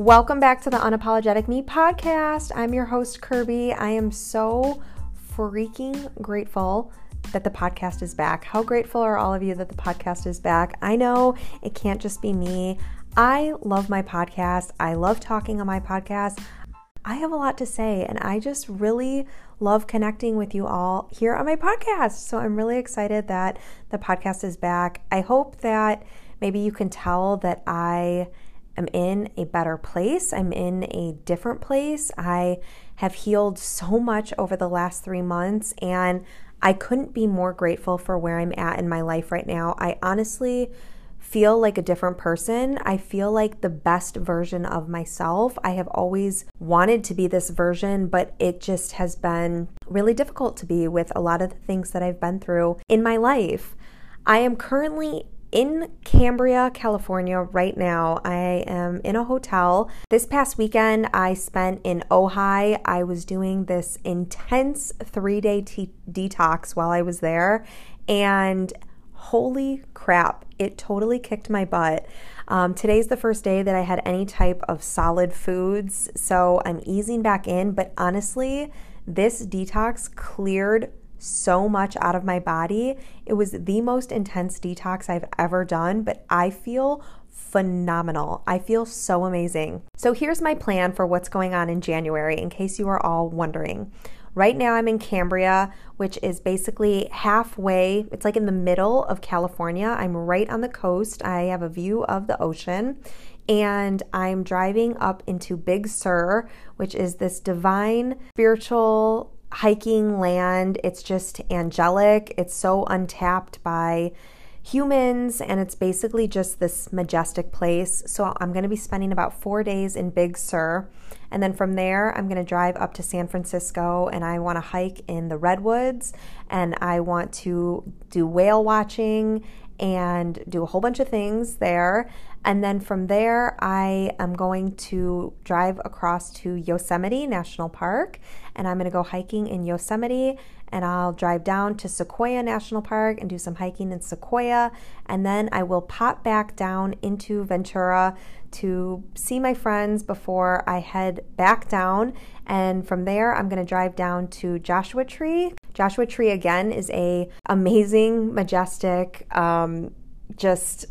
Welcome back to the Unapologetic Me podcast. I'm your host, Kirby. I am so freaking grateful that the podcast is back. How grateful are all of you that the podcast is back? I know it can't just be me. I love my podcast. I love talking on my podcast. I have a lot to say, and I just really love connecting with you all here on my podcast. So I'm really excited that the podcast is back. I hope that maybe you can tell that I am in a better place. I'm in a different place. I have healed so much over the last three months, and I couldn't be more grateful for where I'm at in my life right now. I honestly feel like a different person. I feel like the best version of myself. I have always wanted to be this version, but it just has been really difficult to be with a lot of the things that I've been through in my life. I am currently in Cambria, California right now. I am in a hotel. This past weekend, I spent in Ojai. I was doing this intense three day t- detox while I was there. And holy crap, it totally kicked my butt. Um, today's the first day that I had any type of solid foods. So I'm easing back in. But honestly, this detox cleared so much out of my body. It was the most intense detox I've ever done, but I feel phenomenal. I feel so amazing. So here's my plan for what's going on in January in case you are all wondering. Right now, I'm in Cambria, which is basically halfway, it's like in the middle of California. I'm right on the coast. I have a view of the ocean, and I'm driving up into Big Sur, which is this divine spiritual hiking land. It's just angelic. It's so untapped by humans, and it's basically just this majestic place. So I'm going to be spending about four days in Big Sur. And then from there, I'm going to drive up to San Francisco and I want to hike in the redwoods and I want to do whale watching and do a whole bunch of things there. And then from there, I am going to drive across to Yosemite National Park and I'm going to go hiking in Yosemite and I'll drive down to Sequoia National Park and do some hiking in Sequoia. And then I will pop back down into Ventura to see my friends before I head back down. And from there, I'm going to drive down to Joshua Tree. Joshua Tree again is a amazing, majestic, um, just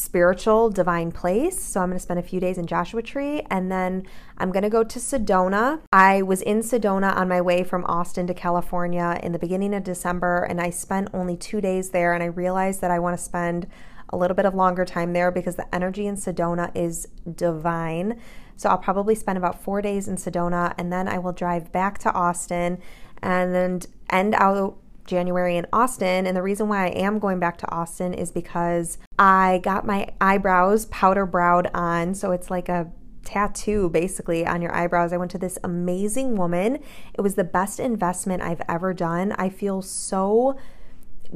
spiritual, divine place. So I'm going to spend a few days in Joshua Tree and then I'm going to go to Sedona. I was in Sedona on my way from Austin to California in the beginning of December and I spent only two days there and I realized that I want to spend a little bit of longer time there because the energy in Sedona is divine. So I'll probably spend about four days in Sedona and then I will drive back to Austin and then end out January in Austin. And the reason why I am going back to Austin is because I got my eyebrows powder browed on. So it's like a tattoo basically on your eyebrows. I went to this amazing woman. It was the best investment I've ever done. I feel so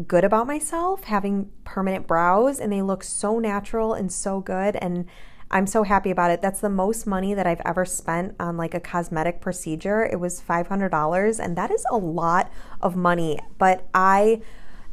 good about myself having permanent brows and they look so natural and so good and I'm so happy about it. That's the most money that I've ever spent on like a cosmetic procedure. It was $500 and that is a lot of money, but I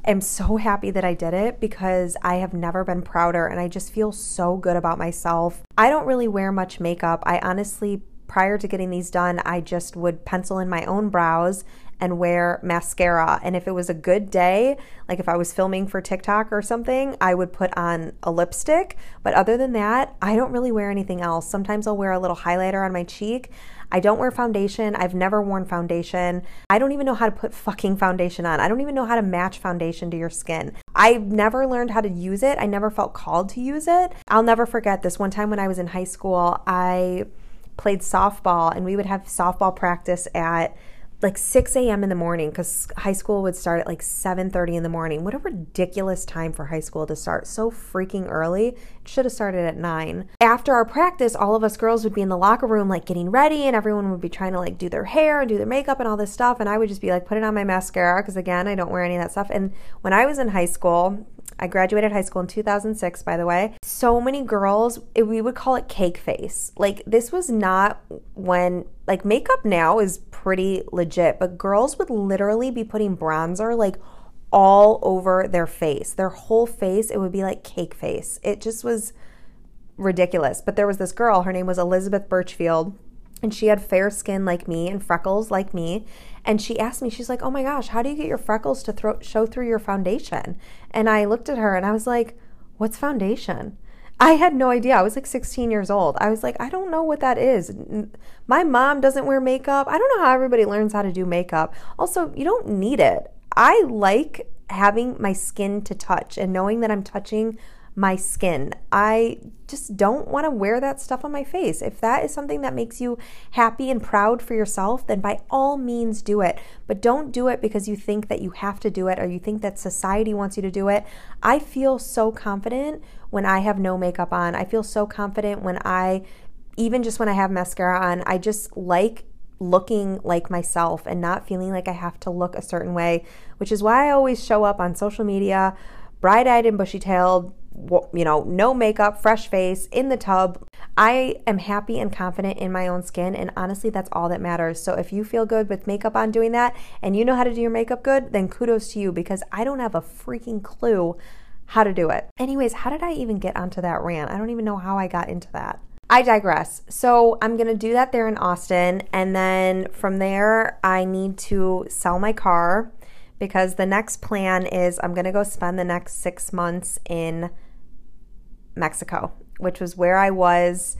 am so happy that I did it because I have never been prouder and I just feel so good about myself. I don't really wear much makeup. I honestly prior to getting these done, I just would pencil in my own brows and wear mascara. And if it was a good day, like if I was filming for TikTok or something, I would put on a lipstick. But other than that, I don't really wear anything else. Sometimes I'll wear a little highlighter on my cheek. I don't wear foundation. I've never worn foundation. I don't even know how to put fucking foundation on. I don't even know how to match foundation to your skin. I've never learned how to use it. I never felt called to use it. I'll never forget this one time when I was in high school. I played softball and we would have softball practice at like 6 a.m. in the morning because high school would start at like 7:30 in the morning. What a ridiculous time for high school to start. So freaking early. It should have started at 9. After our practice, all of us girls would be in the locker room like getting ready and everyone would be trying to like do their hair and do their makeup and all this stuff and I would just be like putting on my mascara because again, I don't wear any of that stuff. And when I was in high school, I graduated high school in 2006, by the way. So many girls, it, we would call it cake face. Like, this was not when, like, makeup now is pretty legit, but girls would literally be putting bronzer, like, all over their face. Their whole face, it would be like cake face. It just was ridiculous. But there was this girl, her name was Elizabeth Birchfield, and she had fair skin like me and freckles like me. And she asked me, she's like, Oh my gosh, how do you get your freckles to throw, show through your foundation? And I looked at her and I was like, What's foundation? I had no idea. I was like 16 years old. I was like, I don't know what that is. My mom doesn't wear makeup. I don't know how everybody learns how to do makeup. Also, you don't need it. I like having my skin to touch and knowing that I'm touching my skin. I just don't want to wear that stuff on my face. If that is something that makes you happy and proud for yourself, then by all means do it. But don't do it because you think that you have to do it or you think that society wants you to do it. I feel so confident when I have no makeup on. I feel so confident when I, even just when I have mascara on, I just like looking like myself and not feeling like I have to look a certain way, which is why I always show up on social media bright eyed and bushy tailed, you know, no makeup, fresh face, in the tub. I am happy and confident in my own skin, and honestly, that's all that matters. So if you feel good with makeup on doing that and you know how to do your makeup good, then kudos to you because I don't have a freaking clue how to do it. Anyways, how did I even get onto that rant? I don't even know how I got into that. I digress. So I'm going to do that there in Austin. And then from there, I need to sell my car because the next plan is I'm going to go spend the next six months in Mexico, which was where I was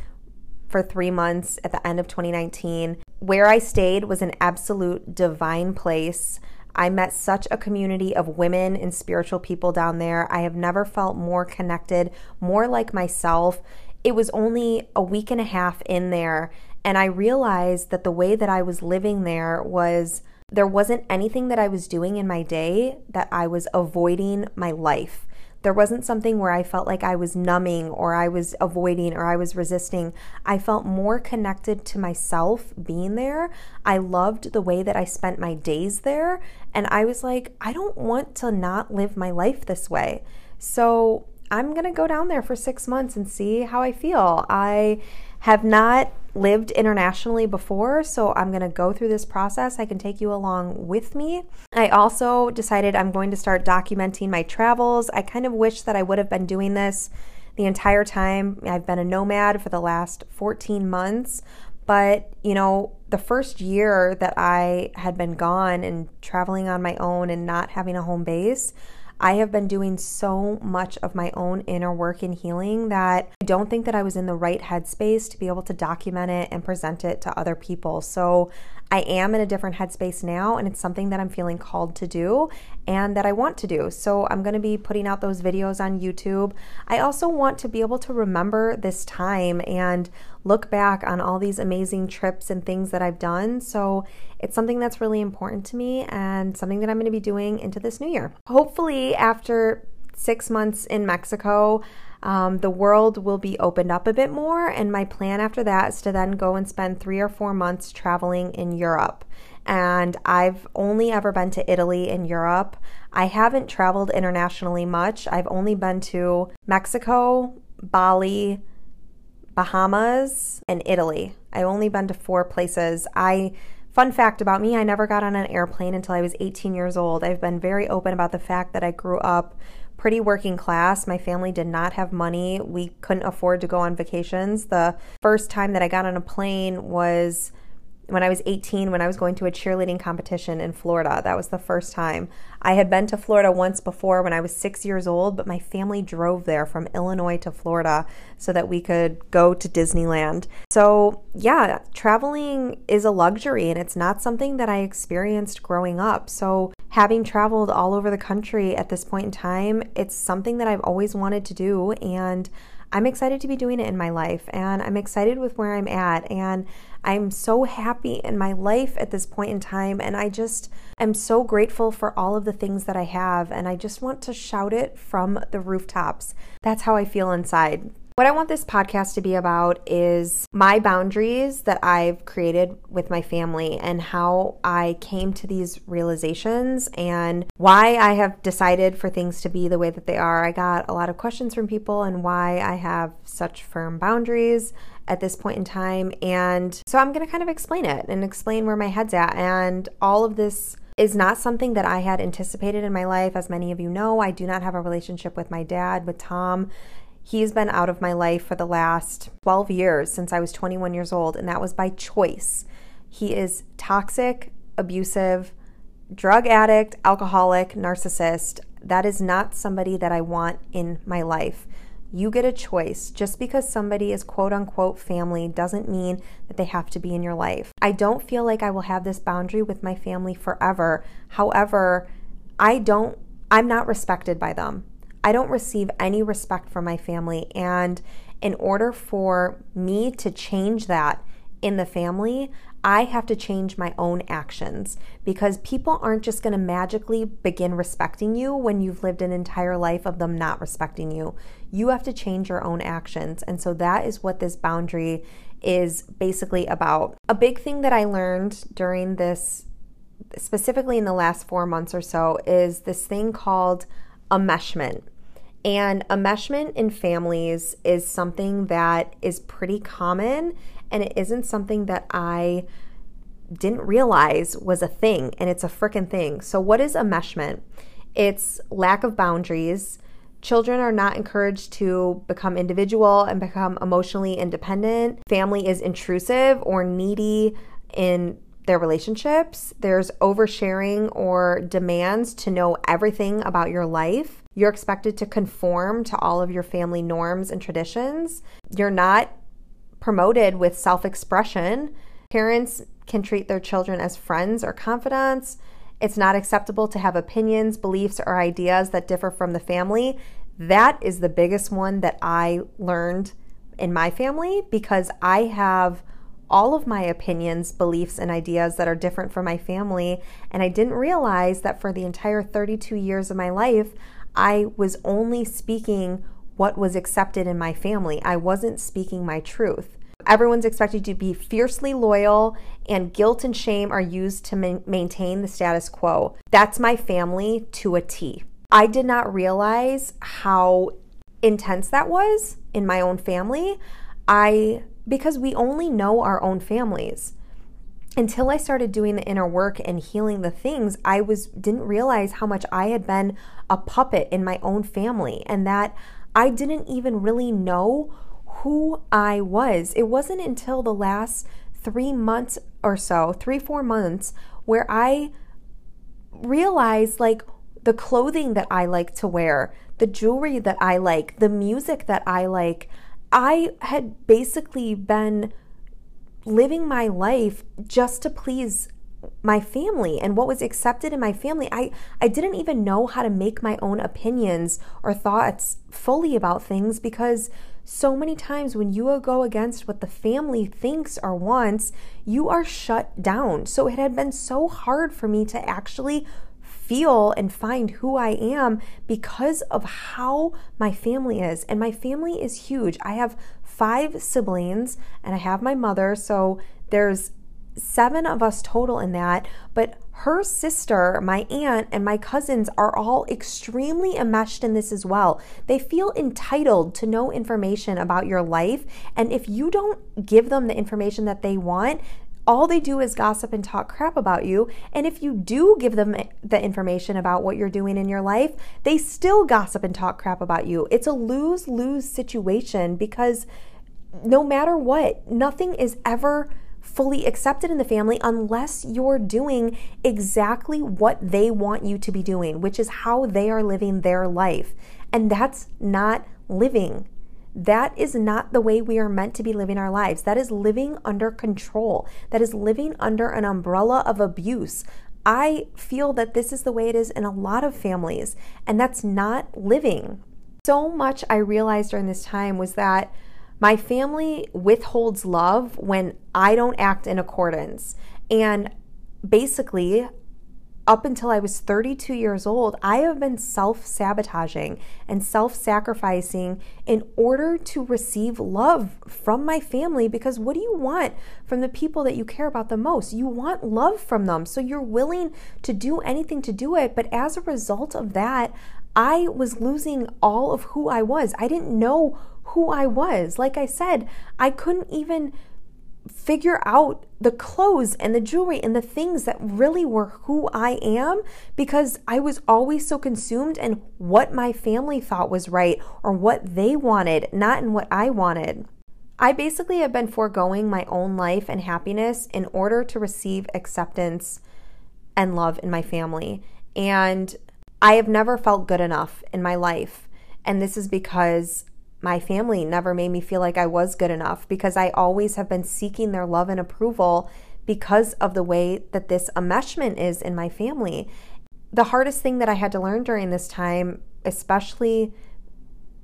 for three months at the end of 2019. Where I stayed was an absolute divine place. I met such a community of women and spiritual people down there. I have never felt more connected, more like myself. It was only a week and a half in there, and I realized that the way that I was living there was there wasn't anything that I was doing in my day that I was avoiding my life. There wasn't something where I felt like I was numbing or I was avoiding or I was resisting. I felt more connected to myself being there. I loved the way that I spent my days there. And I was like, I don't want to not live my life this way. So I'm going to go down there for six months and see how I feel. I have not lived internationally before, so I'm going to go through this process. I can take you along with me. I also decided I'm going to start documenting my travels. I kind of wish that I would have been doing this the entire time. I've been a nomad for the last 14 months, but you know, the first year that I had been gone and traveling on my own and not having a home base, I have been doing so much of my own inner work and healing that I don't think that I was in the right headspace to be able to document it and present it to other people. So I am in a different headspace now, and it's something that I'm feeling called to do and that I want to do. So I'm going to be putting out those videos on YouTube. I also want to be able to remember this time and look back on all these amazing trips and things that I've done. So it's something that's really important to me and something that I'm going to be doing into this new year. Hopefully, after six months in Mexico, um, the world will be opened up a bit more. And my plan after that is to then go and spend three or four months traveling in Europe. And I've only ever been to Italy in Europe. I haven't traveled internationally much. I've only been to Mexico, Bali, Bahamas, and Italy. I've only been to four places. I Fun fact about me, I never got on an airplane until I was 18 years old. I've been very open about the fact that I grew up pretty working class. My family did not have money. We couldn't afford to go on vacations. The first time that I got on a plane was when I was 18 when I was going to a cheerleading competition in Florida. That was the first time. I had been to Florida once before when I was six years old, but my family drove there from Illinois to Florida so that we could go to Disneyland. So, yeah, traveling is a luxury and it's not something that I experienced growing up. So, having traveled all over the country at this point in time, it's something that I've always wanted to do. And I'm excited to be doing it in my life and I'm excited with where I'm at. And I'm so happy in my life at this point in time. And I just am so grateful for all of the things that I have. And I just want to shout it from the rooftops. That's how I feel inside. What I want this podcast to be about is my boundaries that I've created with my family and how I came to these realizations and why I have decided for things to be the way that they are. I got a lot of questions from people and why I have such firm boundaries at this point in time. And so I'm going to kind of explain it and explain where my head's at. And all of this is not something that I had anticipated in my life. As many of you know, I do not have a relationship with my dad, with Tom He's been out of my life for the last 12 years since I was 21 years old, and that was by choice. He is toxic, abusive, drug addict, alcoholic, narcissist. That is not somebody that I want in my life. You get a choice. Just because somebody is quote unquote family doesn't mean that they have to be in your life. I don't feel like I will have this boundary with my family forever. However, I don't, I'm not respected by them. I don't receive any respect from my family. And in order for me to change that in the family, I have to change my own actions because people aren't just going to magically begin respecting you when you've lived an entire life of them not respecting you. You have to change your own actions. And so that is what this boundary is basically about. A big thing that I learned during this, specifically in the last four months or so, is this thing called enmeshment. And enmeshment in families is something that is pretty common and it isn't something that I didn't realize was a thing, and it's a freaking thing. So, what is enmeshment? It's lack of boundaries. Children are not encouraged to become individual and become emotionally independent. Family is intrusive or needy in their relationships. There's oversharing or demands to know everything about your life. You're expected to conform to all of your family norms and traditions. You're not promoted with self expression. Parents can treat their children as friends or confidants. It's not acceptable to have opinions, beliefs, or ideas that differ from the family. That is the biggest one that I learned in my family because I have all of my opinions, beliefs, and ideas that are different from my family. And I didn't realize that for the entire 32 years of my life, I was only speaking what was accepted in my family. I wasn't speaking my truth. Everyone's expected to be fiercely loyal, and guilt and shame are used to ma- maintain the status quo. That's my family to a T. I did not realize how intense that was in my own family. I because we only know our own families. Until I started doing the inner work and healing the things, I was didn't realize how much I had been a puppet in my own family and that I didn't even really know who I was. It wasn't until the last three months or so, three, four months, where I realized like the clothing that I like to wear, the jewelry that I like, the music that I like. I had basically been living my life just to please my family and what was accepted in my family. I, I didn't even know how to make my own opinions or thoughts fully about things because so many times when you go against what the family thinks or wants, you are shut down. So it had been so hard for me to actually feel and find who I am because of how my family is. And my family is huge. I have five siblings and I have my mother. So there's seven of us total in that, but her sister, my aunt, and my cousins are all extremely enmeshed in this as well. They feel entitled to know information about your life, and if you don't give them the information that they want, all they do is gossip and talk crap about you. And if you do give them the information about what you're doing in your life, they still gossip and talk crap about you. It's a lose lose situation because no matter what, nothing is ever fully accepted in the family unless you're doing exactly what they want you to be doing, which is how they are living their life. And that's not living. That is not the way we are meant to be living our lives. That is living under control. That is living under an umbrella of abuse. I feel that this is the way it is in a lot of families, and that's not living. So much I realized during this time was that my family withholds love when I don't act in accordance. And basically, up until I was 32 years old, I have been self sabotaging and self sacrificing in order to receive love from my family. Because what do you want from the people that you care about the most? You want love from them. So you're willing to do anything to do it. But as a result of that, I was losing all of who I was. I didn't know who I was. Like I said, I couldn't even figure out the clothes and the jewelry and the things that really were who I am because I was always so consumed in what my family thought was right or what they wanted, not in what I wanted. I basically have been foregoing my own life and happiness in order to receive acceptance and love in my family. And I have never felt good enough in my life. And this is because my family never made me feel like I was good enough because I always have been seeking their love and approval because of the way that this enmeshment is in my family. The hardest thing that I had to learn during this time, especially,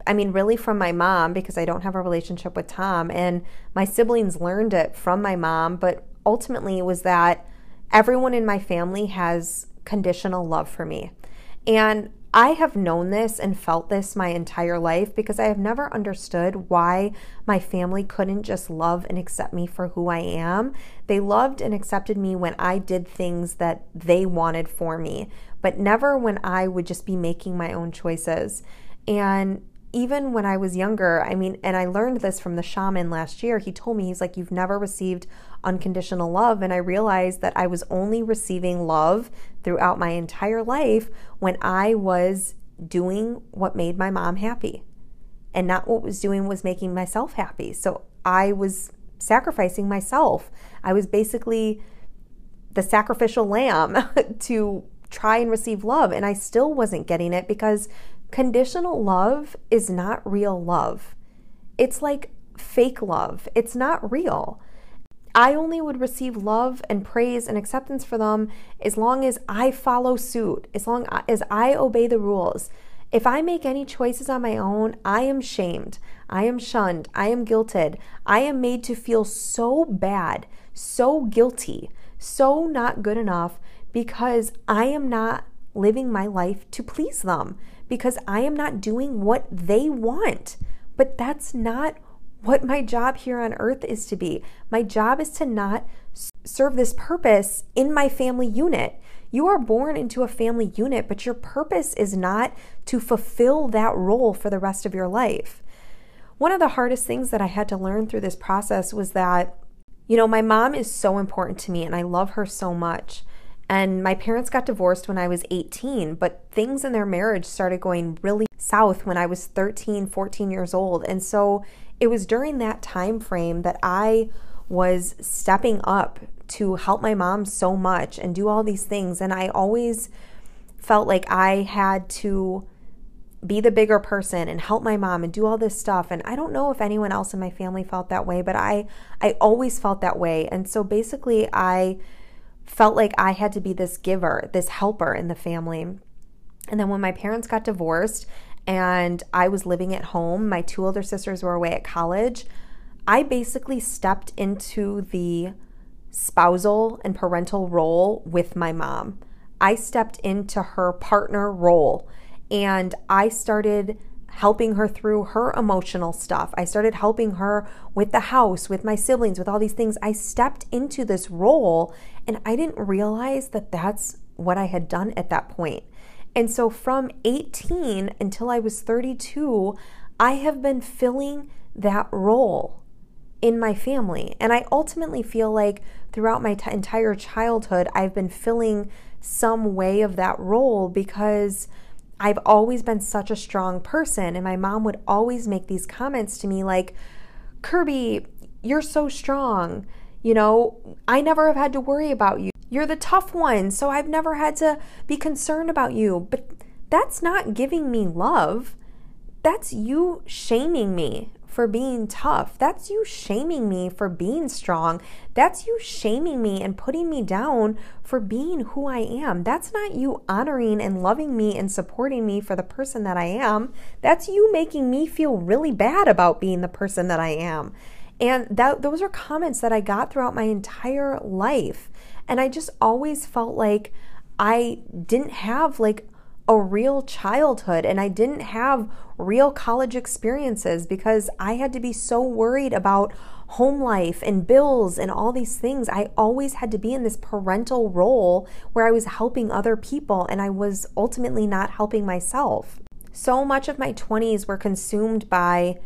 I mean, really from my mom, because I don't have a relationship with Tom, and my siblings learned it from my mom, but ultimately was that everyone in my family has conditional love for me. And I have known this and felt this my entire life because I have never understood why my family couldn't just love and accept me for who I am. They loved and accepted me when I did things that they wanted for me, but never when I would just be making my own choices. And even when I was younger, I mean, and I learned this from the shaman last year. He told me, he's like, You've never received unconditional love. And I realized that I was only receiving love throughout my entire life when I was doing what made my mom happy and not what was doing was making myself happy. So I was sacrificing myself. I was basically the sacrificial lamb to try and receive love. And I still wasn't getting it because Conditional love is not real love. It's like fake love. It's not real. I only would receive love and praise and acceptance for them as long as I follow suit, as long as I obey the rules. If I make any choices on my own, I am shamed. I am shunned. I am guilted. I am made to feel so bad, so guilty, so not good enough because I am not living my life to please them because I am not doing what they want. But that's not what my job here on earth is to be. My job is to not serve this purpose in my family unit. You are born into a family unit, but your purpose is not to fulfill that role for the rest of your life. One of the hardest things that I had to learn through this process was that, you know, my mom is so important to me and I love her so much. And my parents got divorced when I was 18, but things in their marriage started going really south when I was 13, 14 years old. And so it was during that time frame that I was stepping up to help my mom so much and do all these things. And I always felt like I had to be the bigger person and help my mom and do all this stuff and I don't know if anyone else in my family felt that way but I I always felt that way and so basically I felt like I had to be this giver, this helper in the family. And then when my parents got divorced and I was living at home, my two older sisters were away at college, I basically stepped into the spousal and parental role with my mom. I stepped into her partner role and I started helping her through her emotional stuff. I started helping her with the house, with my siblings, with all these things. I stepped into this role and I didn't realize that that's what I had done at that point. And so from 18 until I was 32, I have been filling that role in my family. And I ultimately feel like throughout my t- entire childhood, I've been filling some way of that role because I've always been such a strong person. And my mom would always make these comments to me like, Kirby, you're so strong. You know, I never have had to worry about you. You're the tough one, so I've never had to be concerned about you. But that's not giving me love. That's you shaming me for being tough. That's you shaming me for being strong. That's you shaming me and putting me down for being who I am. That's not you honoring and loving me and supporting me for the person that I am. That's you making me feel really bad about being the person that I am. And that those are comments that I got throughout my entire life. And I just always felt like I didn't have like a real childhood and I didn't have real college experiences because I had to be so worried about home life and bills and all these things. I always had to be in this parental role where I was helping other people and I was ultimately not helping myself. So much of my 20s were consumed by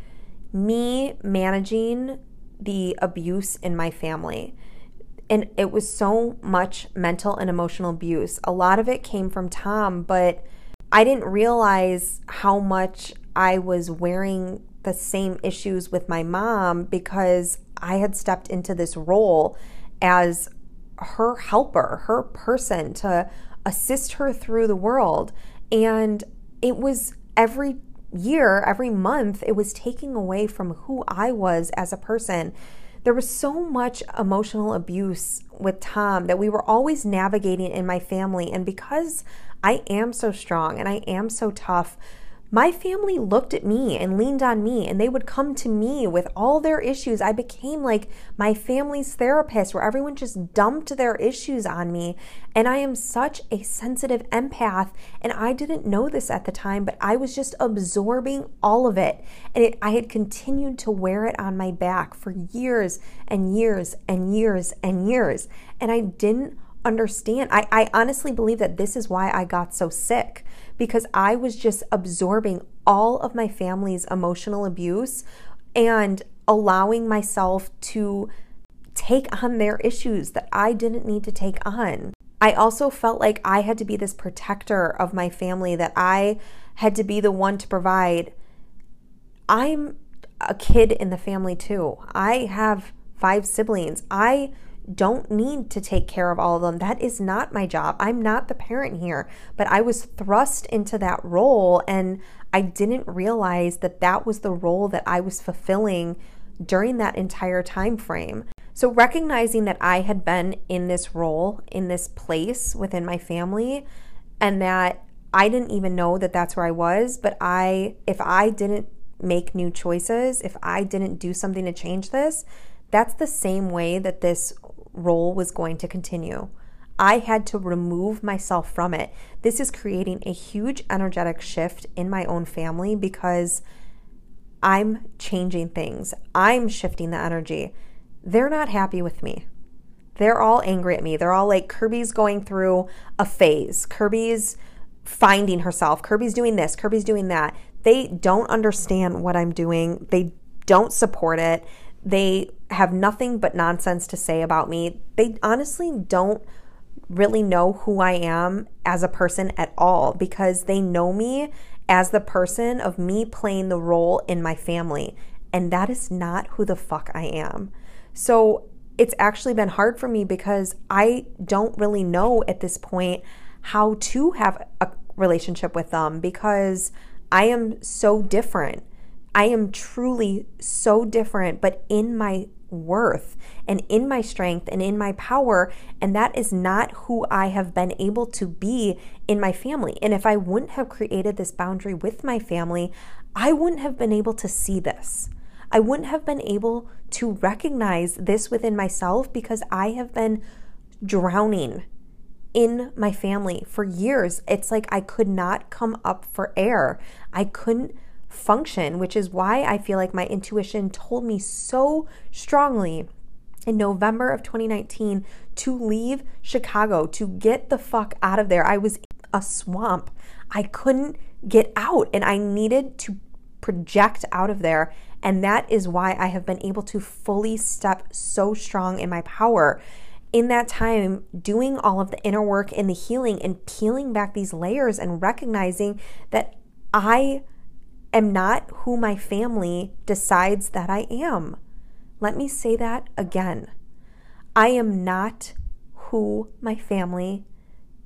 me managing the abuse in my family. And it was so much mental and emotional abuse. A lot of it came from Tom, but I didn't realize how much I was wearing the same issues with my mom because I had stepped into this role as her helper, her person to assist her through the world. And it was every year, every month, it was taking away from who I was as a person. There was so much emotional abuse with Tom that we were always navigating in my family. And because I am so strong and I am so tough, my family looked at me and leaned on me, and they would come to me with all their issues. I became like my family's therapist, where everyone just dumped their issues on me. And I am such a sensitive empath, and I didn't know this at the time, but I was just absorbing all of it. And it, I had continued to wear it on my back for years and years and years and years. And I didn't understand. I, I honestly believe that this is why I got so sick because I was just absorbing all of my family's emotional abuse and allowing myself to take on their issues that I didn't need to take on. I also felt like I had to be this protector of my family, that I had to be the one to provide. I'm a kid in the family too. I have five siblings. I don't need to take care of all of them. That is not my job. I'm not the parent here, but I was thrust into that role and I didn't realize that that was the role that I was fulfilling during that entire time frame. So recognizing that I had been in this role, in this place within my family and that I didn't even know that that's where I was, but I if I didn't make new choices, if I didn't do something to change this, that's the same way that this role was going to continue. I had to remove myself from it. This is creating a huge energetic shift in my own family because I'm changing things. I'm shifting the energy. They're not happy with me. They're all angry at me. They're all like, Kirby's going through a phase. Kirby's finding herself. Kirby's doing this. Kirby's doing that. They don't understand what I'm doing. They don't support it. They have nothing but nonsense to say about me. They honestly don't really know who I am as a person at all because they know me as the person of me playing the role in my family. And that is not who the fuck I am. So it's actually been hard for me because I don't really know at this point how to have a relationship with them because I am so different. I am truly so different, but in my worth and in my strength and in my power. And that is not who I have been able to be in my family. And if I wouldn't have created this boundary with my family, I wouldn't have been able to see this. I wouldn't have been able to recognize this within myself because I have been drowning in my family for years. It's like I could not come up for air. I couldn't function, which is why I feel like my intuition told me so strongly in November of 2019 to leave Chicago, to get the fuck out of there. I was a swamp. I couldn't get out and I needed to project out of there. And that is why I have been able to fully step so strong in my power. In that time, doing all of the inner work and the healing and peeling back these layers and recognizing that I am not who my family decides that I am. Let me say that again. I am not who my family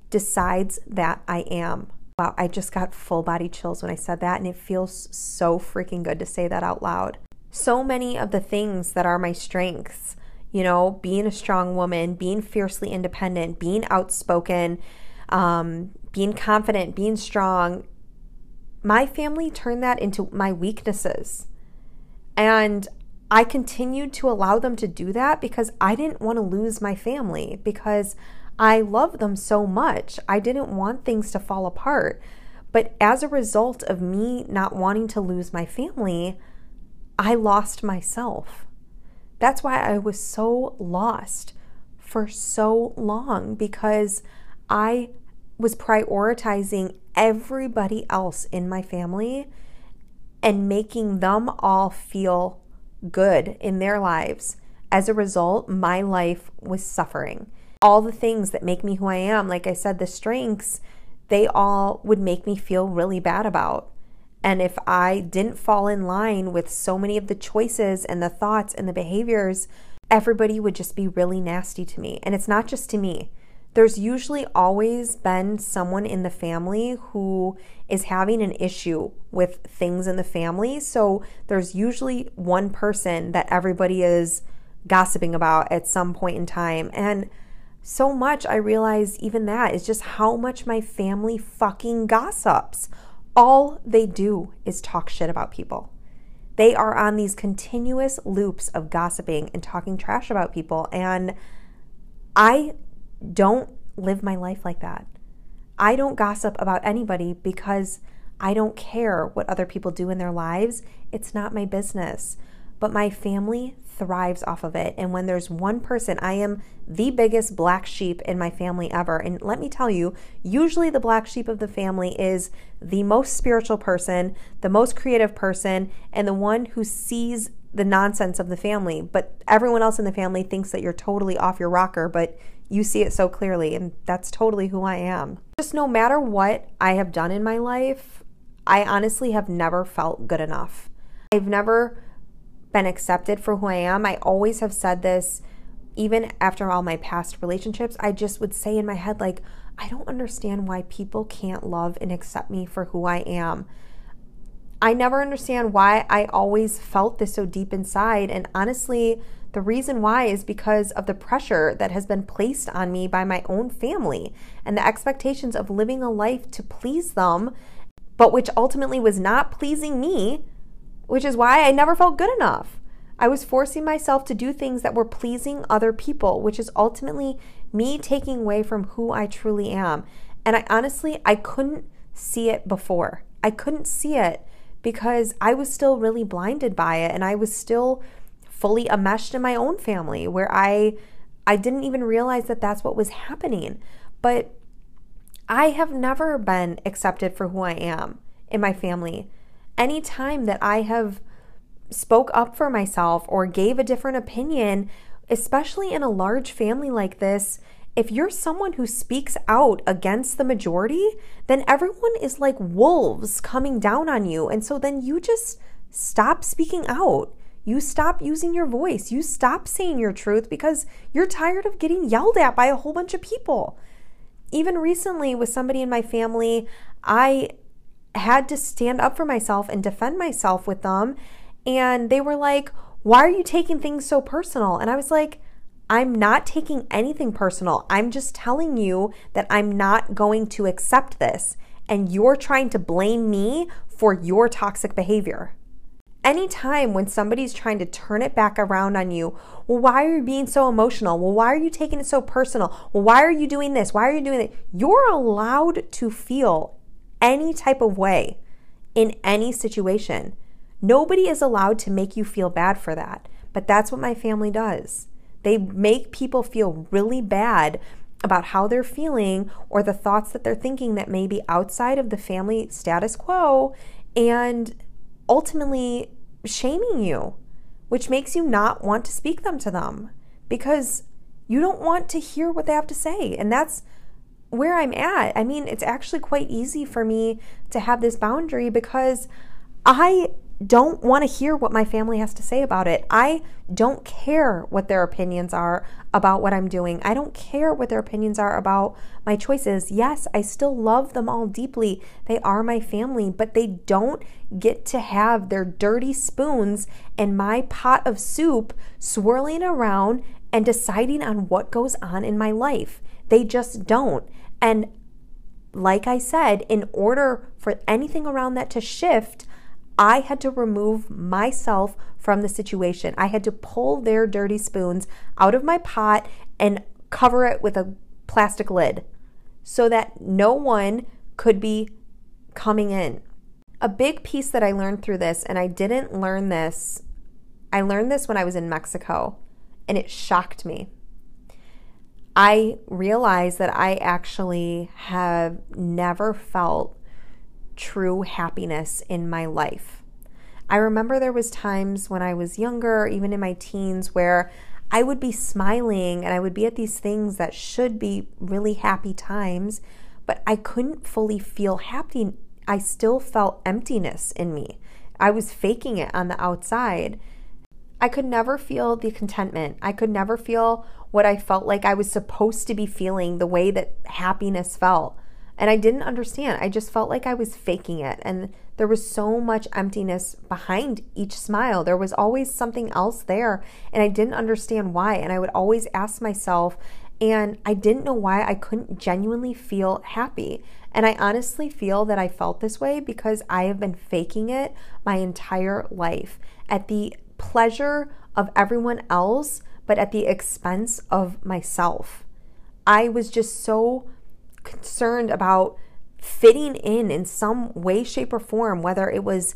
decides that I am. Wow, I just got full body chills when I said that, and it feels so freaking good to say that out loud. So many of the things that are my strengths, you know, being a strong woman, being fiercely independent, being outspoken, um, being confident, being strong, my family turned that into my weaknesses. And I continued to allow them to do that because I didn't want to lose my family because I love them so much. I didn't want things to fall apart. But as a result of me not wanting to lose my family, I lost myself. That's why I was so lost for so long because I was prioritizing everybody else in my family and making them all feel good in their lives. As a result, my life was suffering. All the things that make me who I am, like I said, the strengths, they all would make me feel really bad about. And if I didn't fall in line with so many of the choices and the thoughts and the behaviors, everybody would just be really nasty to me. And it's not just to me. There's usually always been someone in the family who is having an issue with things in the family. So there's usually one person that everybody is gossiping about at some point in time. And so much I realize even that is just how much my family fucking gossips. All they do is talk shit about people. They are on these continuous loops of gossiping and talking trash about people. And I don't live my life like that. I don't gossip about anybody because I don't care what other people do in their lives. It's not my business. But my family thrives off of it. And when there's one person, I am the biggest black sheep in my family ever. And let me tell you, usually the black sheep of the family is the most spiritual person, the most creative person, and the one who sees the nonsense of the family. But everyone else in the family thinks that you're totally off your rocker, but you see it so clearly. And that's totally who I am. Just no matter what I have done in my life, I honestly have never felt good enough. I've never been accepted for who I am. I always have said this, even after all my past relationships. I just would say in my head, like, I don't understand why people can't love and accept me for who I am. I never understand why I always felt this so deep inside. And honestly, the reason why is because of the pressure that has been placed on me by my own family and the expectations of living a life to please them, but which ultimately was not pleasing me which is why I never felt good enough. I was forcing myself to do things that were pleasing other people, which is ultimately me taking away from who I truly am. And I honestly, I couldn't see it before. I couldn't see it because I was still really blinded by it and I was still fully enmeshed in my own family where I I didn't even realize that that's what was happening. But I have never been accepted for who I am in my family any time that I have spoke up for myself or gave a different opinion, especially in a large family like this, if you're someone who speaks out against the majority, then everyone is like wolves coming down on you. And so then you just stop speaking out. You stop using your voice. You stop saying your truth because you're tired of getting yelled at by a whole bunch of people. Even recently, with somebody in my family, I had to stand up for myself and defend myself with them. And they were like, Why are you taking things so personal? And I was like, I'm not taking anything personal. I'm just telling you that I'm not going to accept this. And you're trying to blame me for your toxic behavior. Anytime when somebody's trying to turn it back around on you, well, why are you being so emotional? Well, why are you taking it so personal? Well, why are you doing this? Why are you doing that? You're allowed to feel any type of way in any situation. Nobody is allowed to make you feel bad for that. But that's what my family does. They make people feel really bad about how they're feeling or the thoughts that they're thinking that may be outside of the family status quo and ultimately shaming you, which makes you not want to speak them to them because you don't want to hear what they have to say. And that's where I'm at. I mean, it's actually quite easy for me to have this boundary because I don't want to hear what my family has to say about it. I don't care what their opinions are about what I'm doing. I don't care what their opinions are about my choices. Yes, I still love them all deeply. They are my family, but they don't get to have their dirty spoons in my pot of soup swirling around and deciding on what goes on in my life. They just don't. And like I said, in order for anything around that to shift, I had to remove myself from the situation. I had to pull their dirty spoons out of my pot and cover it with a plastic lid so that no one could be coming in. A big piece that I learned through this, and I didn't learn this, I learned this when I was in Mexico, and it shocked me. I realized that I actually have never felt true happiness in my life. I remember there was times when I was younger, even in my teens, where I would be smiling and I would be at these things that should be really happy times, but I couldn't fully feel happy. I still felt emptiness in me. I was faking it on the outside. I could never feel the contentment. I could never feel what I felt like I was supposed to be feeling, the way that happiness felt. And I didn't understand. I just felt like I was faking it. And there was so much emptiness behind each smile. There was always something else there. And I didn't understand why. And I would always ask myself, and I didn't know why I couldn't genuinely feel happy. And I honestly feel that I felt this way because I have been faking it my entire life at the pleasure of everyone else, but at the expense of myself. I was just so concerned about fitting in in some way, shape, or form, whether it was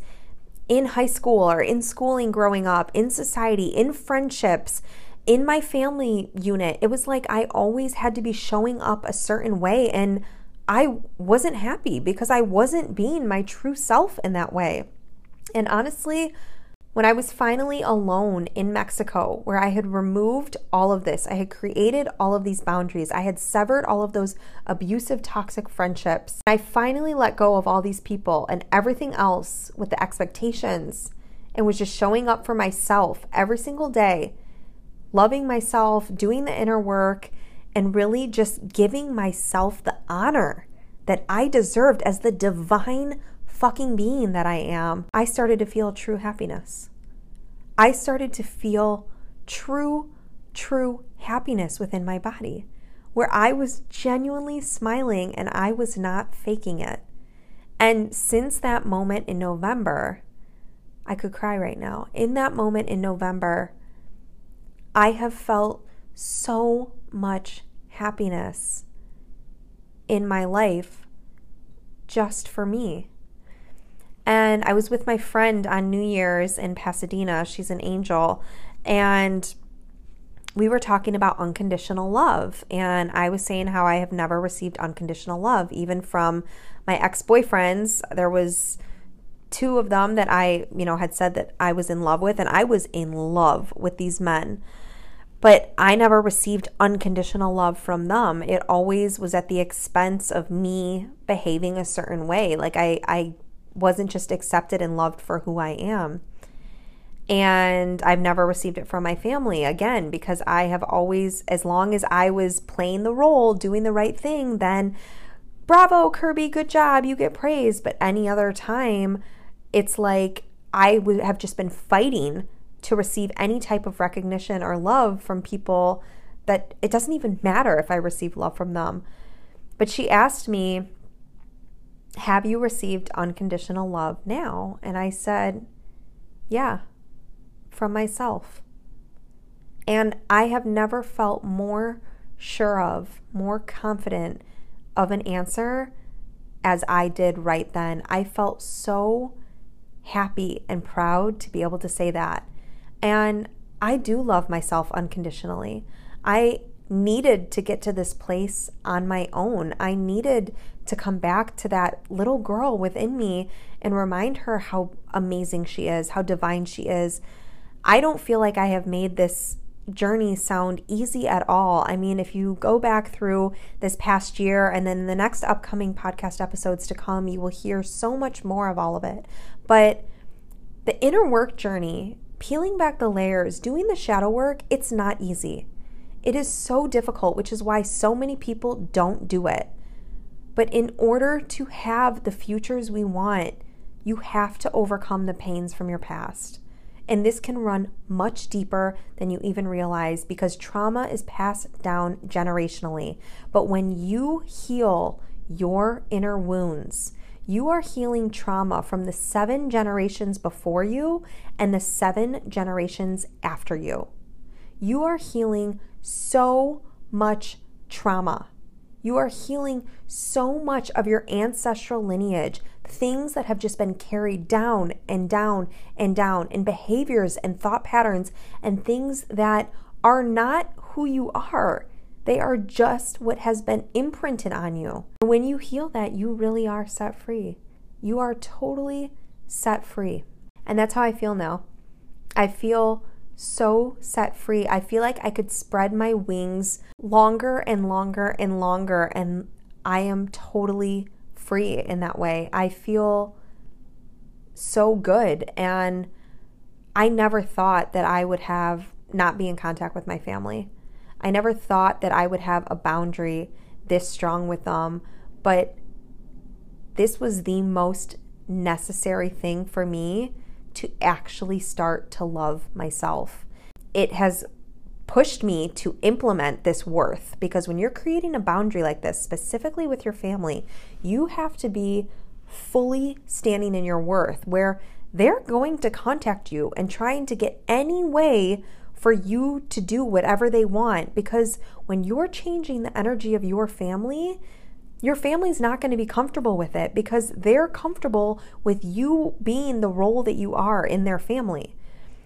in high school or in schooling growing up, in society, in friendships, in my family unit. It was like I always had to be showing up a certain way. And I wasn't happy because I wasn't being my true self in that way. And honestly, when I was finally alone in Mexico, where I had removed all of this, I had created all of these boundaries, I had severed all of those abusive, toxic friendships. I finally let go of all these people and everything else with the expectations and was just showing up for myself every single day, loving myself, doing the inner work, and really just giving myself the honor that I deserved as the divine fucking being that I am, I started to feel true happiness. I started to feel true, true happiness within my body, where I was genuinely smiling and I was not faking it. And since that moment in November, I could cry right now. In that moment in November, I have felt so much happiness in my life just for me. And I was with my friend on New Year's in Pasadena. She's an angel. And we were talking about unconditional love. And I was saying how I have never received unconditional love, even from my ex boyfriends. There was two of them that I, you know, had said that I was in love with, and I was in love with these men. But I never received unconditional love from them. It always was at the expense of me behaving a certain way. Like I, I wasn't just accepted and loved for who I am. And I've never received it from my family again because I have always, as long as I was playing the role, doing the right thing, then bravo, Kirby, good job, you get praise. But any other time, it's like I would have just been fighting to receive any type of recognition or love from people that it doesn't even matter if I receive love from them. But she asked me, have you received unconditional love now? And I said, Yeah, from myself. And I have never felt more sure of, more confident of an answer as I did right then. I felt so happy and proud to be able to say that. And I do love myself unconditionally. I needed to get to this place on my own. I needed to come back to that little girl within me and remind her how amazing she is, how divine she is. I don't feel like I have made this journey sound easy at all. I mean, if you go back through this past year and then the next upcoming podcast episodes to come, you will hear so much more of all of it. But the inner work journey, peeling back the layers, doing the shadow work, it's not easy. It is so difficult, which is why so many people don't do it. But in order to have the futures we want, you have to overcome the pains from your past. And this can run much deeper than you even realize because trauma is passed down generationally. But when you heal your inner wounds, you are healing trauma from the seven generations before you and the seven generations after you. You are healing so much trauma. You are healing so much of your ancestral lineage, things that have just been carried down and down and down, and behaviors and thought patterns, and things that are not who you are. They are just what has been imprinted on you. When you heal that, you really are set free. You are totally set free. And that's how I feel now. I feel so set free. I feel like I could spread my wings longer and longer and longer, and I am totally free in that way. I feel so good. And I never thought that I would have not be in contact with my family. I never thought that I would have a boundary this strong with them, but this was the most necessary thing for me to actually start to love myself. It has pushed me to implement this worth because when you're creating a boundary like this, specifically with your family, you have to be fully standing in your worth where they're going to contact you and trying to get any way for you to do whatever they want because when you're changing the energy of your family, your family's not going to be comfortable with it because they're comfortable with you being the role that you are in their family.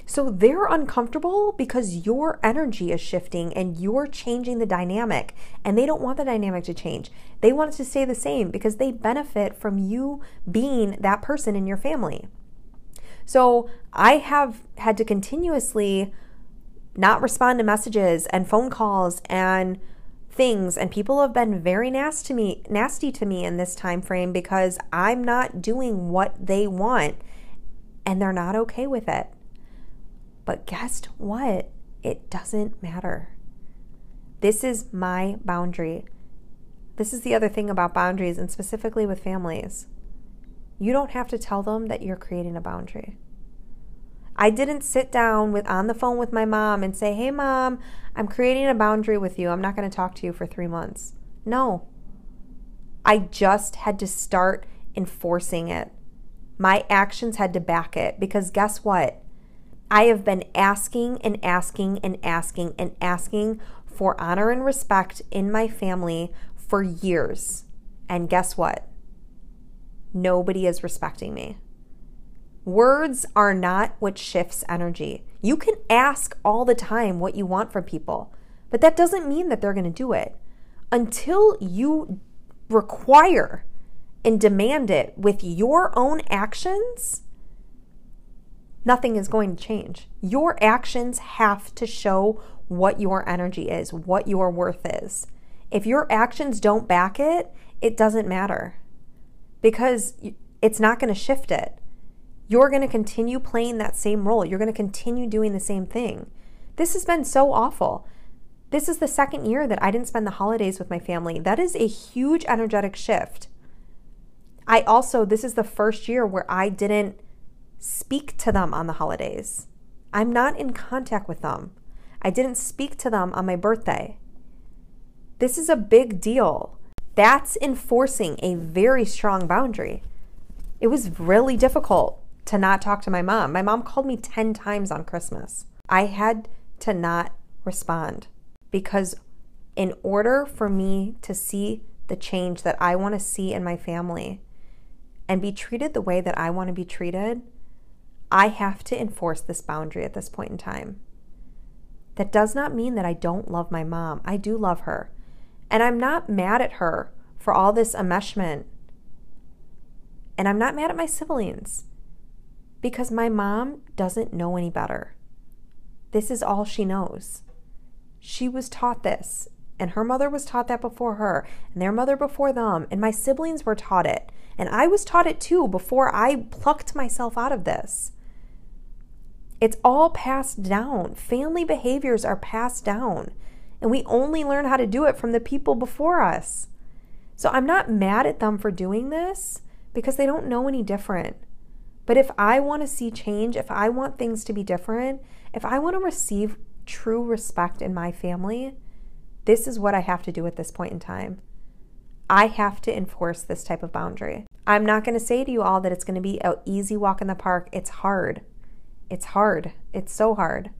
So they're uncomfortable because your energy is shifting and you're changing the dynamic, and they don't want the dynamic to change. They want it to stay the same because they benefit from you being that person in your family. So I have had to continuously not respond to messages and phone calls and things and people have been very nasty to me nasty to me in this time frame because I'm not doing what they want and they're not okay with it. But guess what? It doesn't matter. This is my boundary. This is the other thing about boundaries and specifically with families. You don't have to tell them that you're creating a boundary. I didn't sit down with on the phone with my mom and say, "Hey mom, I'm creating a boundary with you. I'm not going to talk to you for 3 months." No. I just had to start enforcing it. My actions had to back it because guess what? I have been asking and asking and asking and asking for honor and respect in my family for years. And guess what? Nobody is respecting me. Words are not what shifts energy. You can ask all the time what you want from people, but that doesn't mean that they're going to do it. Until you require and demand it with your own actions, nothing is going to change. Your actions have to show what your energy is, what your worth is. If your actions don't back it, it doesn't matter because it's not going to shift it you're going to continue playing that same role. You're going to continue doing the same thing. This has been so awful. This is the second year that I didn't spend the holidays with my family. That is a huge energetic shift. I also, this is the first year where I didn't speak to them on the holidays. I'm not in contact with them. I didn't speak to them on my birthday. This is a big deal. That's enforcing a very strong boundary. It was really difficult to not talk to my mom. My mom called me 10 times on Christmas. I had to not respond because, in order for me to see the change that I want to see in my family and be treated the way that I want to be treated, I have to enforce this boundary at this point in time. That does not mean that I don't love my mom. I do love her. And I'm not mad at her for all this enmeshment. And I'm not mad at my siblings because my mom doesn't know any better. This is all she knows. She was taught this, and her mother was taught that before her, and their mother before them, and my siblings were taught it. And I was taught it too before I plucked myself out of this. It's all passed down. Family behaviors are passed down, and we only learn how to do it from the people before us. So I'm not mad at them for doing this because they don't know any different. But if I want to see change, if I want things to be different, if I want to receive true respect in my family, this is what I have to do at this point in time. I have to enforce this type of boundary. I'm not going to say to you all that it's going to be an easy walk in the park. It's hard. It's hard. It's so hard.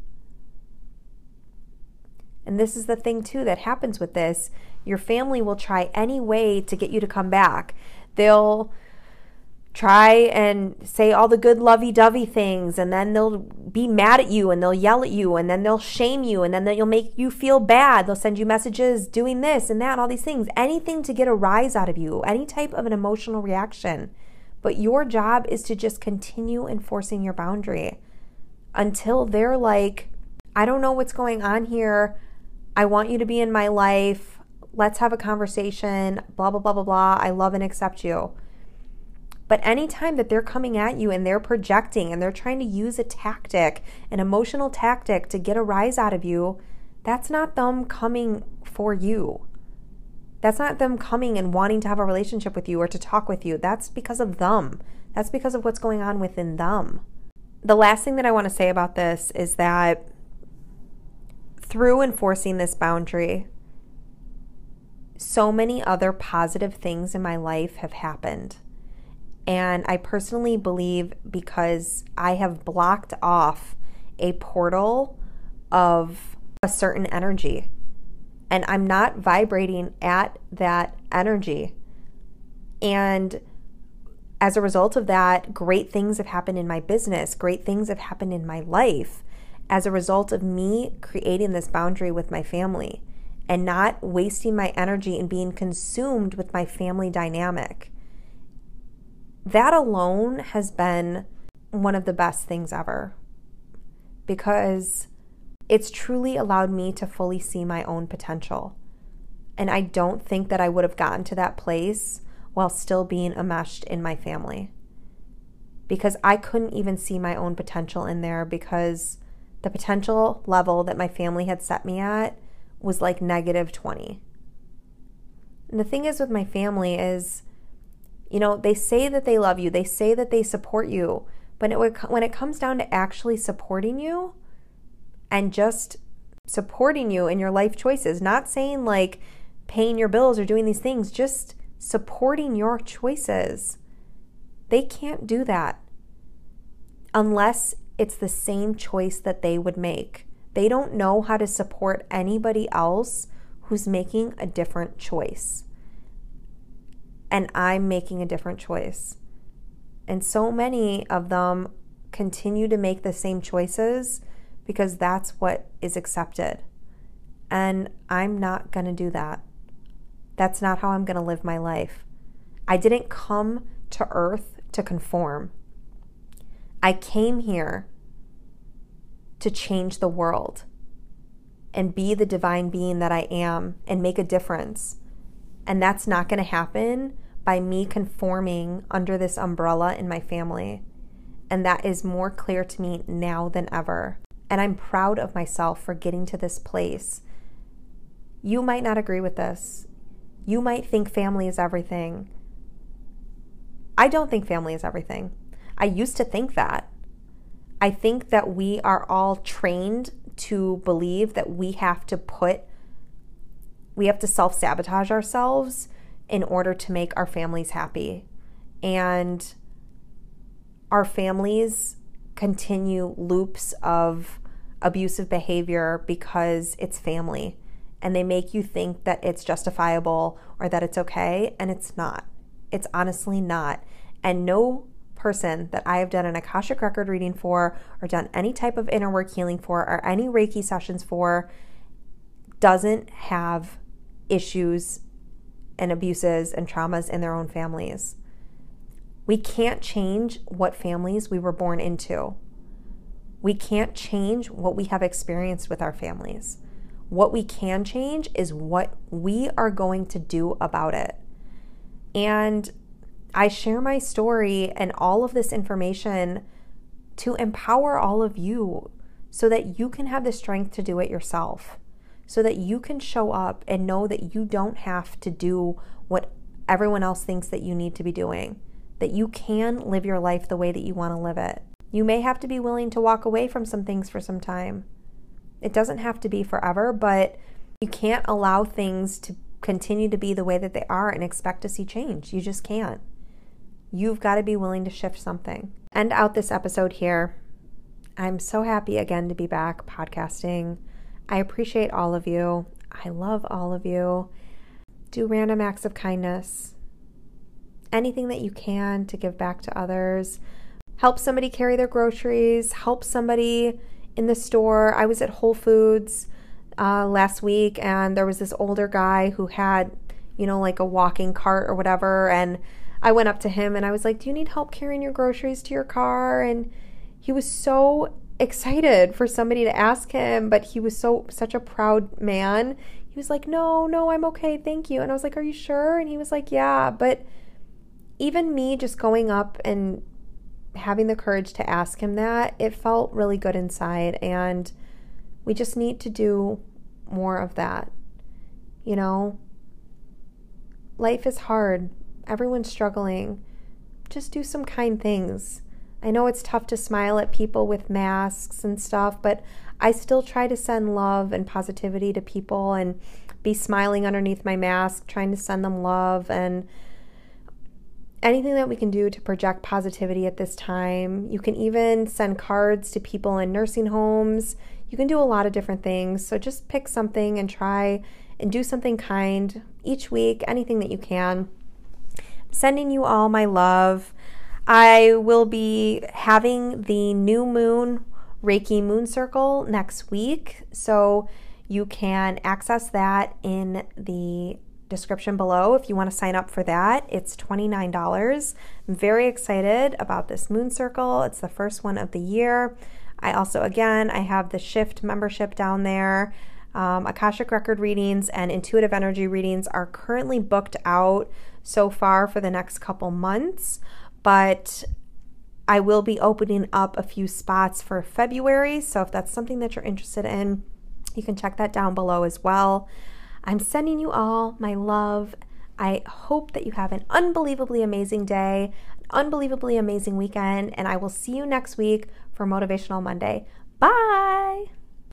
And this is the thing, too, that happens with this. Your family will try any way to get you to come back. They'll try and say all the good lovey-dovey things and then they'll be mad at you and they'll yell at you and then they'll shame you and then they'll make you feel bad they'll send you messages doing this and that all these things anything to get a rise out of you any type of an emotional reaction But your job is to just continue enforcing your boundary until they're like, I don't know what's going on here. I want you to be in my life. Let's have a conversation. Blah, blah, blah, blah, blah. I love and accept you. But anytime that they're coming at you and they're projecting and they're trying to use a tactic, an emotional tactic to get a rise out of you, that's not them coming for you. That's not them coming and wanting to have a relationship with you or to talk with you. That's because of them. That's because of what's going on within them. The last thing that I want to say about this is that through enforcing this boundary, so many other positive things in my life have happened. And I personally believe because I have blocked off a portal of a certain energy and I'm not vibrating at that energy. And as a result of that, great things have happened in my business, great things have happened in my life as a result of me creating this boundary with my family and not wasting my energy and being consumed with my family dynamic. That alone has been one of the best things ever because it's truly allowed me to fully see my own potential. And I don't think that I would have gotten to that place while still being enmeshed in my family. Because I couldn't even see my own potential in there because the potential level that my family had set me at was like negative 20. And the thing is with my family is, you know, they say that they love you, they say that they support you, but it, when it comes down to actually supporting you, and just supporting you in your life choices. Not saying like paying your bills or doing these things, just supporting your choices. They can't do that unless it's the same choice that they would make. They don't know how to support anybody else who's making a different choice. And I'm making a different choice. And so many of them continue to make the same choices because that's what is accepted. And I'm not going to do that. That's not how I'm going to live my life. I didn't come to earth to conform. I came here to change the world and be the divine being that I am and make a difference. And that's not going to happen by me conforming under this umbrella in my family. And that is more clear to me now than ever. And I'm proud of myself for getting to this place. You might not agree with this. You might think family is everything. I don't think family is everything. I used to think that. I think that we are all trained to believe that we have to put, we have to self sabotage ourselves in order to make our families happy. And our families continue loops of abusive behavior because it's family and they make you think that it's justifiable or that it's okay, and it's not. It's honestly not. And no person that I have done an Akashic record reading for, or done any type of inner work healing for, or any Reiki sessions for, doesn't have issues and abuses and traumas in their own families. We can't change what families we were born into. We can't change what we have experienced with our families. What we can change is what we are going to do about it. And I share my story and all of this information to empower all of you so that you can have the strength to do it yourself, so that you can show up and know that you don't have to do what everyone else thinks that you need to be doing, that you can live your life the way that you want to live it. You may have to be willing to walk away from some things for some time. It doesn't have to be forever, but you can't allow things to continue to be the way that they are and expect to see change. You just can't. You've got to be willing to shift something. End out this episode here. I'm so happy again to be back podcasting. I appreciate all of you. I love all of you. Do random acts of kindness. Anything that you can to give back to others help somebody carry their groceries, help somebody in the store. I was at Whole Foods uh, last week and there was this older guy who had, you know, like a walking cart or whatever. And I went up to him and I was like, Do you need help carrying your groceries to your car? And he was so excited for somebody to ask him, but he was so such a proud man. He was like, "No, no, I'm okay. Thank you." And I was like, "Are you sure?" And he was like, "Yeah." But even me just going up and having the courage to ask him that, it felt really good inside and we just need to do more of that. You know, life is hard. Everyone's struggling. Just do some kind things. I know it's tough to smile at people with masks and stuff, but I still try to send love and positivity to people and be smiling underneath my mask, trying to send them love and anything that we can do to project positivity at this time. You can even send cards to people in nursing homes. You can do a lot of different things. So just pick something and try and do something kind each week, anything that you can. sending you all my love. I will be having the new moon Reiki Moon Circle next week. So you can access that in the description below if you want to sign up for that. It's $29. I'm very excited about this moon circle. It's the first one of the year. I also, again, I have the Shift membership down there. Um, Akashic Record readings and intuitive energy readings are currently booked out so far for the next couple months but I will be opening up a few spots for February. So if that's something that you're interested in, you can check that down below as well. I'm sending you all my love. I hope that you have an unbelievably amazing day, an unbelievably amazing weekend, and I will see you next week for Motivational Monday. Bye.